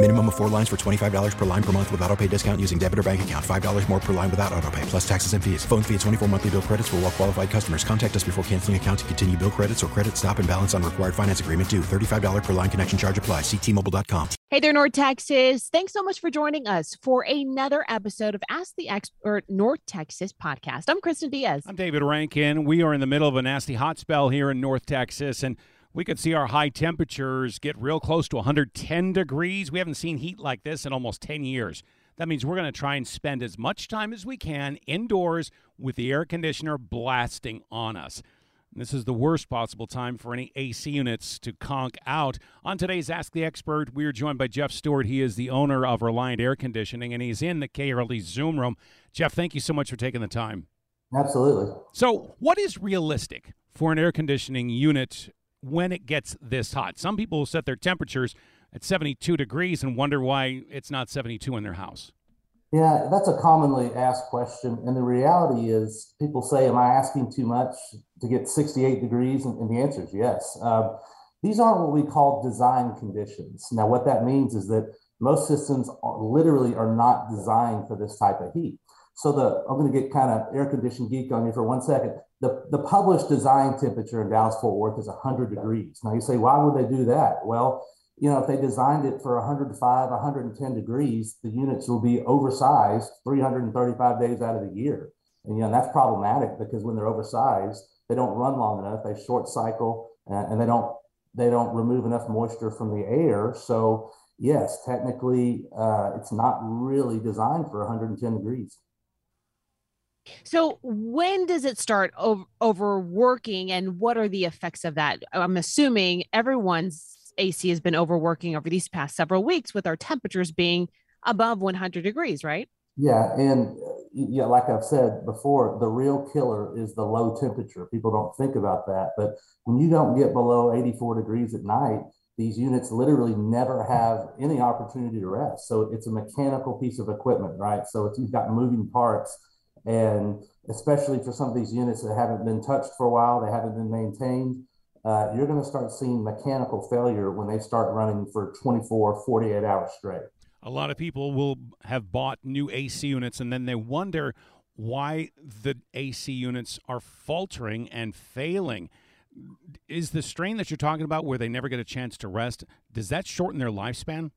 Minimum of four lines for $25 per line per month with auto pay discount using debit or bank account. $5 more per line without auto pay, plus taxes and fees. Phone fee at 24 monthly bill credits for all well qualified customers. Contact us before canceling account to continue bill credits or credit stop and balance on required finance agreement due. $35 per line connection charge apply. Ctmobile.com. Hey there, North Texas. Thanks so much for joining us for another episode of Ask the Expert North Texas podcast. I'm Kristen Diaz. I'm David Rankin. We are in the middle of a nasty hot spell here in North Texas, and we could see our high temperatures get real close to 110 degrees. We haven't seen heat like this in almost 10 years. That means we're going to try and spend as much time as we can indoors with the air conditioner blasting on us. This is the worst possible time for any AC units to conk out. On today's Ask the Expert, we are joined by Jeff Stewart. He is the owner of Reliant Air Conditioning, and he's in the KRLD Zoom room. Jeff, thank you so much for taking the time. Absolutely. So, what is realistic for an air conditioning unit when it gets this hot. Some people will set their temperatures at 72 degrees and wonder why it's not 72 in their house. Yeah, that's a commonly asked question. And the reality is, people say, Am I asking too much to get 68 degrees? And, the answer is yes. Um, these aren't what we call design conditions. Now, what that means is that most systems are, literally are not designed for this type of heat. So the I'm going to get kind of air conditioned geek on you for one second. The, the published design temperature in Dallas Fort Worth is 100 degrees. Now you say, why would they do that? Well, you know, if they designed it for 105, 110 degrees, the units will be oversized 335 days out of the year. And, you know, that's problematic because when they're oversized, they don't run long enough. They short cycle and, and they don't they don't remove enough moisture from the air. So yes, technically, uh, it's not really designed for 110 degrees. So when does it start over, overworking and what are the effects of that? I'm assuming everyone's AC has been overworking over these past several weeks with our temperatures being above 100 degrees, right? Yeah, and uh, yeah, like I've said before, the real killer is the low temperature. People don't think about that, but when you don't get below 84 degrees at night, these units literally never have any opportunity to rest. So it's a mechanical piece of equipment, right? So you've got moving parts and especially for some of these units that haven't been touched for a while, they haven't been maintained, uh, you're going to start seeing mechanical failure when they start running for 24, 48 hours straight. A lot of people will have bought new AC units and then they wonder why the AC units are faltering and failing. Is the strain that you're talking about where they never get a chance to rest, does that shorten their lifespan?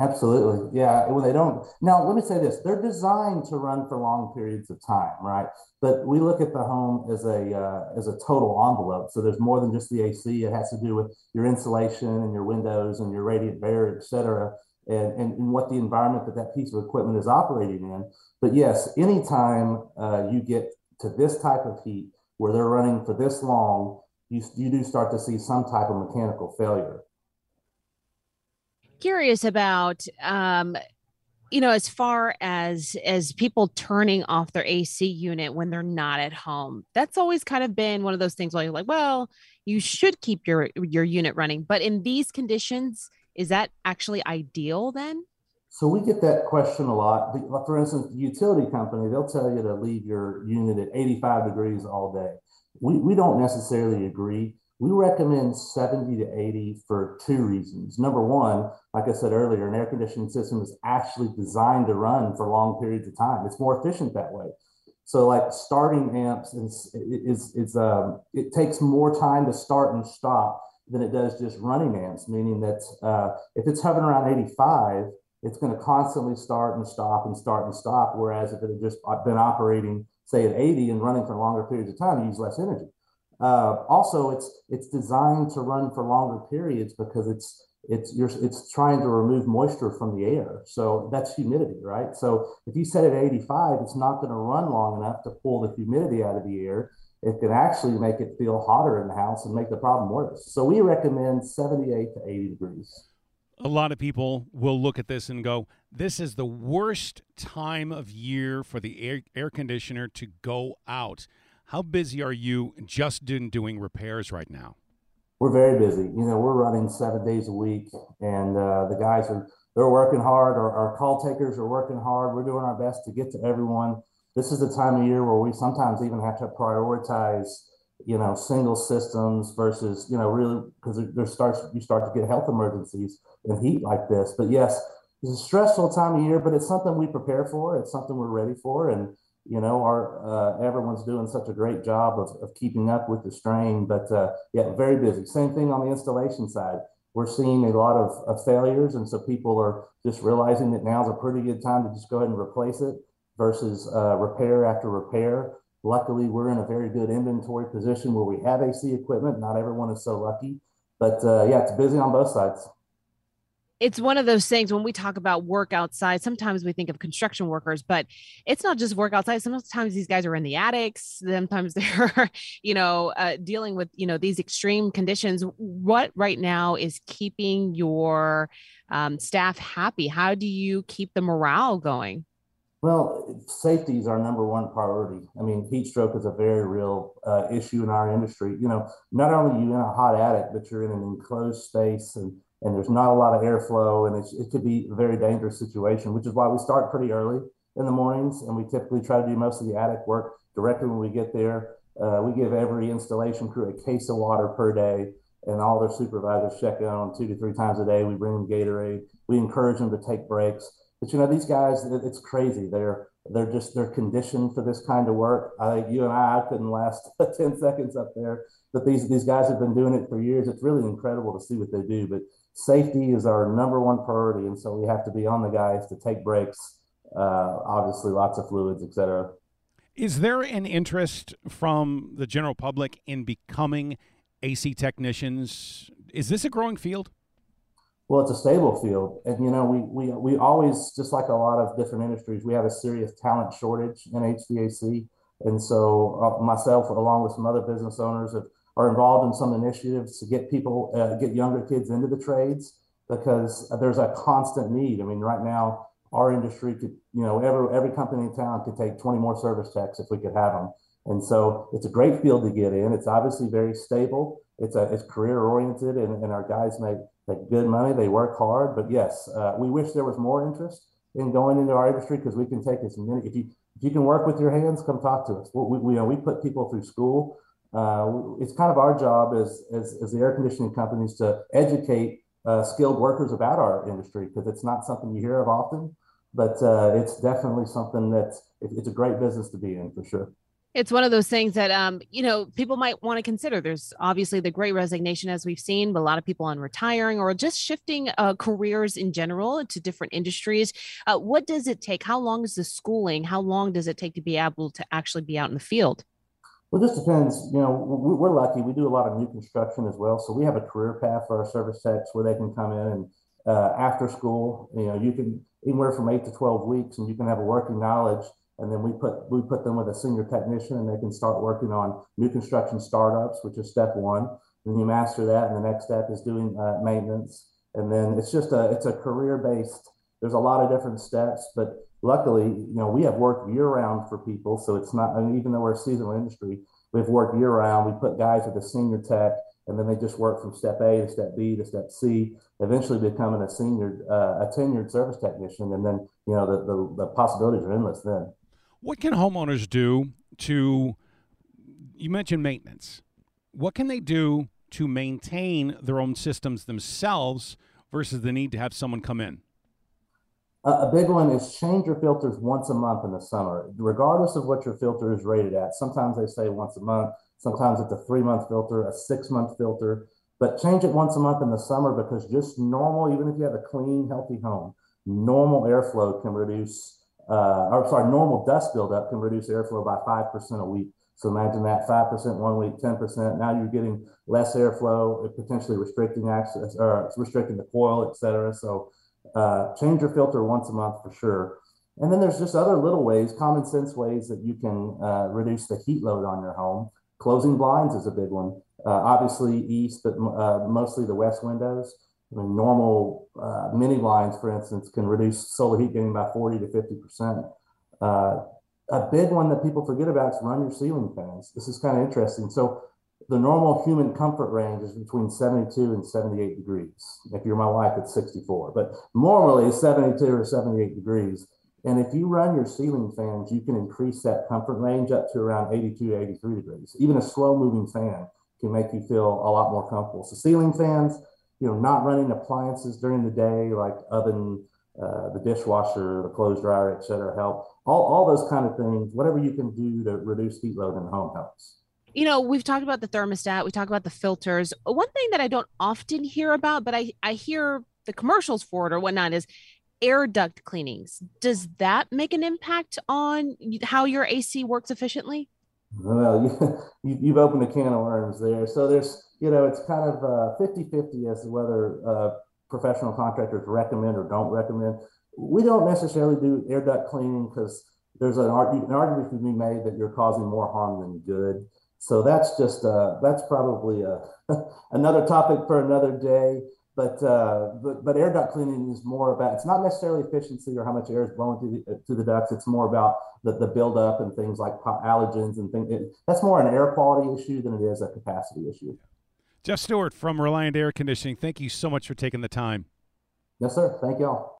Absolutely. Yeah. When they don't, now let me say this they're designed to run for long periods of time, right? But we look at the home as a, uh, as a total envelope. So there's more than just the AC. It has to do with your insulation and your windows and your radiant barrier, et cetera, and, and, and what the environment that that piece of equipment is operating in. But yes, anytime uh, you get to this type of heat where they're running for this long, you, you do start to see some type of mechanical failure curious about um, you know as far as as people turning off their ac unit when they're not at home that's always kind of been one of those things where you're like well you should keep your your unit running. But in these conditions is that actually ideal then? So we get that question a lot. For instance the utility company they'll tell you to leave your unit at 85 degrees all day. We, we don't necessarily agree we recommend 70 to 80 for two reasons. Number one, like I said earlier, an air conditioning system is actually designed to run for long periods of time. It's more efficient that way. So, like starting amps is, is, is um, it takes more time to start and stop than it does just running amps, meaning that uh, if it's hovering around 85, it's going to constantly start and stop and start and stop. Whereas if it had just been operating say at 80 and running for longer periods of time, you use less energy. Uh, also, it's it's designed to run for longer periods because it's it's you're it's trying to remove moisture from the air. So that's humidity, right? So if you set it at 85, it's not going to run long enough to pull the humidity out of the air. It can actually make it feel hotter in the house and make the problem worse. So we recommend 78 to 80 degrees. A lot of people will look at this and go, "This is the worst time of year for the air, air conditioner to go out." How busy are you just in doing repairs right now? we're very busy. You know, we're running seven days a week, and uh, the guys are they're working hard. Our, our call takers are working hard. We're doing our best to get to everyone. This is the time of year where we sometimes even have to prioritize, you know, single systems versus, you know, really because there starts you start to get health emergencies in heat like this. But yes, it's a stressful time of year, but it's something we prepare for. It's something we're ready for, and you know, our uh, everyone's doing such a great job of, of keeping up with the strain. But uh, yeah, very busy. Same thing on the installation side. We're seeing a lot of, of failures, and so people are just realizing that now's a pretty good time to just go ahead and replace it versus uh, repair after repair. Luckily, we're in a very good inventory position where we have AC equipment. Not everyone is so lucky, but uh, yeah, it's busy on both sides it's one of those things when we talk about work outside sometimes we think of construction workers but it's not just work outside. Sometimes these guys are in the attics. Sometimes they're you know uh, dealing with you know these extreme conditions. What right now is keeping your um, staff happy? How do you keep the morale going? Well safety is our number one priority. I mean heat stroke is a very real uh, issue in our industry. You know not only are you in a hot attic but you're in an enclosed space and and there's not a lot of airflow, and it could be a very dangerous situation, which is why we start pretty early in the mornings, and we typically try to do most of the attic work directly when we get there. Uh, we give every installation crew a case of water per day, and all their supervisors check on two to three times a day. We bring them Gatorade. We encourage them to take breaks. But you know, these guys, it's crazy. They're they're just they're conditioned for this kind of work. I think you and I, I couldn't last 10 seconds up there. But these these guys have been doing it for years. It's really incredible to see what they do. But safety is our number one priority, and so we have to be on the guys to take breaks. Uh, obviously, lots of fluids, etc. Is there an interest from the general public in becoming AC technicians? Is this a growing field? Well, it's a stable field, and you know we we we always just like a lot of different industries, we have a serious talent shortage in HVAC, and so uh, myself, along with some other business owners, have are involved in some initiatives to get people, uh, get younger kids into the trades because there's a constant need. I mean, right now, our industry could, you know, every, every company in town could take 20 more service techs if we could have them. And so it's a great field to get in. It's obviously very stable. It's a, it's career oriented and, and our guys make, make good money. They work hard, but yes, uh, we wish there was more interest in going into our industry because we can take as many, if you, if you can work with your hands, come talk to us. We, we, you know, we put people through school it's kind of our job as, as, as, the air conditioning companies to educate uh, skilled workers about our industry because it's not something you hear of often, but uh, it's definitely something that it's a great business to be in for sure. It's one of those things that um, you know people might want to consider. There's obviously the great resignation as we've seen, but a lot of people on retiring or just shifting uh, careers in general to different industries. Uh, what does it take? How long is the schooling? How long does it take to be able to actually be out in the field? Well, this depends. You know, we're lucky. We do a lot of new construction as well, so we have a career path for our service techs where they can come in and uh, after school. You know, you can anywhere from eight to twelve weeks, and you can have a working knowledge. And then we put we put them with a senior technician, and they can start working on new construction startups, which is step one. Then you master that, and the next step is doing uh, maintenance. And then it's just a it's a career based. There's a lot of different steps, but luckily, you know, we have worked year round for people. So it's not, I mean, even though we're a seasonal industry, we've worked year round. We put guys with a senior tech and then they just work from step A to step B to step C, eventually becoming a senior, uh, a tenured service technician. And then, you know, the, the, the possibilities are endless then. What can homeowners do to, you mentioned maintenance. What can they do to maintain their own systems themselves versus the need to have someone come in? A big one is change your filters once a month in the summer, regardless of what your filter is rated at. Sometimes they say once a month, sometimes it's a three month filter, a six month filter, but change it once a month in the summer because just normal, even if you have a clean, healthy home, normal airflow can reduce uh, or sorry, normal dust buildup can reduce airflow by 5% a week. So imagine that 5% one week, 10%. Now you're getting less airflow, potentially restricting access or restricting the coil, et cetera. So uh, change your filter once a month for sure. And then there's just other little ways, common sense ways that you can uh, reduce the heat load on your home. Closing blinds is a big one. Uh, obviously east, but uh, mostly the west windows. I mean, normal uh, mini blinds, for instance, can reduce solar heat gain by 40 to 50 percent. Uh, a big one that people forget about is run your ceiling fans. This is kind of interesting. So the normal human comfort range is between 72 and 78 degrees. If you're my wife, it's 64, but normally 72 or 78 degrees. And if you run your ceiling fans, you can increase that comfort range up to around 82, 83 degrees. Even a slow moving fan can make you feel a lot more comfortable. So ceiling fans, you know, not running appliances during the day like oven, uh, the dishwasher, the clothes dryer, et cetera, help. All, all those kind of things, whatever you can do to reduce heat load in the home helps. You know, we've talked about the thermostat, we talk about the filters. One thing that I don't often hear about, but I, I hear the commercials for it or whatnot is air duct cleanings. Does that make an impact on how your AC works efficiently? Well, you, you've opened a can of worms there. So there's, you know, it's kind of 50 uh, 50 as to whether uh, professional contractors recommend or don't recommend. We don't necessarily do air duct cleaning because there's an, argument, an argument to be made that you're causing more harm than good. So that's just uh, that's probably a, another topic for another day. But, uh, but but air duct cleaning is more about it's not necessarily efficiency or how much air is blowing through the, through the ducts. It's more about the, the buildup and things like allergens and things. It, that's more an air quality issue than it is a capacity issue. Jeff Stewart from Reliant Air Conditioning. Thank you so much for taking the time. Yes, sir. Thank y'all.